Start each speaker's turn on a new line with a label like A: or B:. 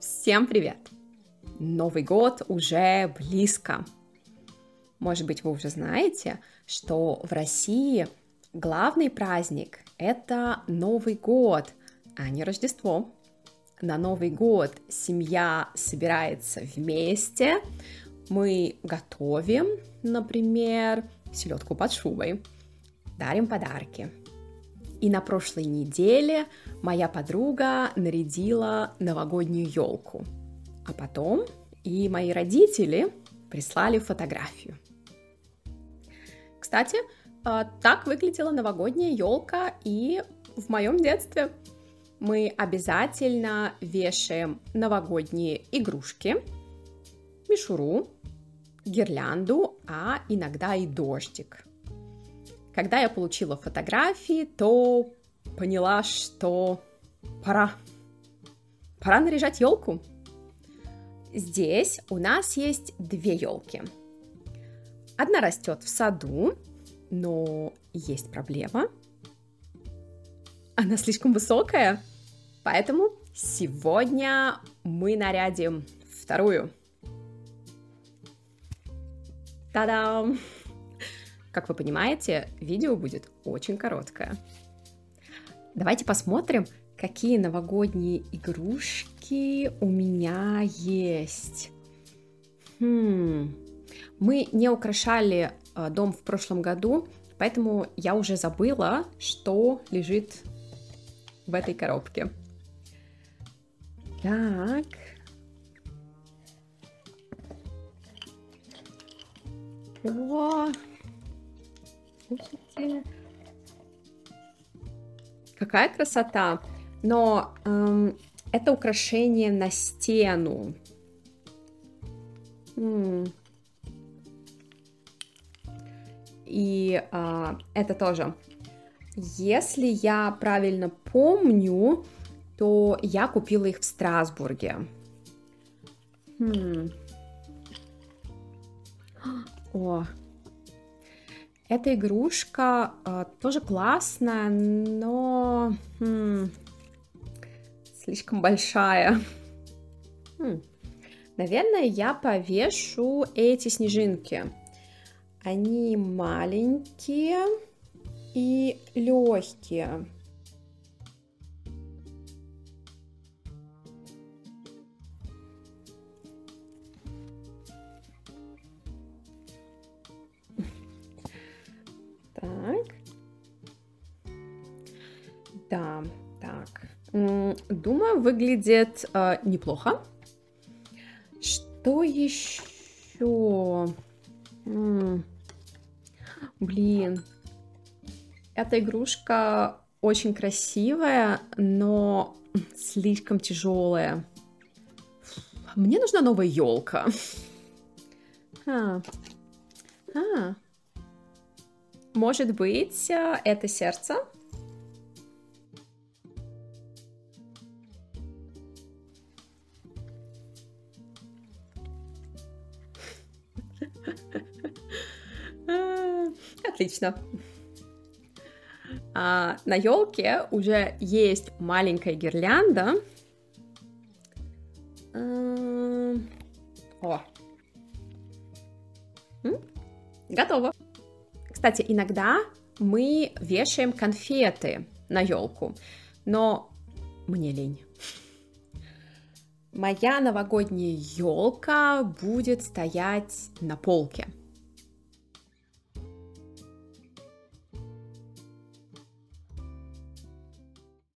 A: Всем привет! Новый год уже близко. Может быть, вы уже знаете, что в России главный праздник – это Новый год, а не Рождество. На Новый год семья собирается вместе, мы готовим, например, селедку под шубой, дарим подарки. И на прошлой неделе моя подруга нарядила новогоднюю елку. А потом и мои родители прислали фотографию. Кстати, а, так выглядела новогодняя елка и в моем детстве. Мы обязательно вешаем новогодние игрушки, мишуру, гирлянду, а иногда и дождик. Когда я получила фотографии, то поняла, что пора. Пора наряжать елку. Здесь у нас есть две елки. Одна растет в саду, но есть проблема. Она слишком высокая, поэтому сегодня мы нарядим вторую. Та-дам! Как вы понимаете, видео будет очень короткое. Давайте посмотрим, какие новогодние игрушки у меня есть. Хм. Мы не украшали э, дом в прошлом году, поэтому я уже забыла, что лежит в этой коробке. Так. О, Слушайте. Какая красота! Но эм, это украшение на стену. М-м. И э, это тоже. Если я правильно помню, то я купила их в Страсбурге. Хм. О, эта игрушка э, тоже классная, но хм, слишком большая. Хм. Наверное, я повешу эти снежинки. Они маленькие и легкие. Да, так. Думаю, выглядит э, неплохо. Что еще? Блин. Эта игрушка очень красивая, но слишком тяжелая. Мне нужна новая елка. А. А. Может быть, э, это сердце? Отлично. А, на елке уже есть маленькая гирлянда. А, о. Готово. Кстати, иногда мы вешаем конфеты на елку, но мне лень. Моя новогодняя елка будет стоять на полке.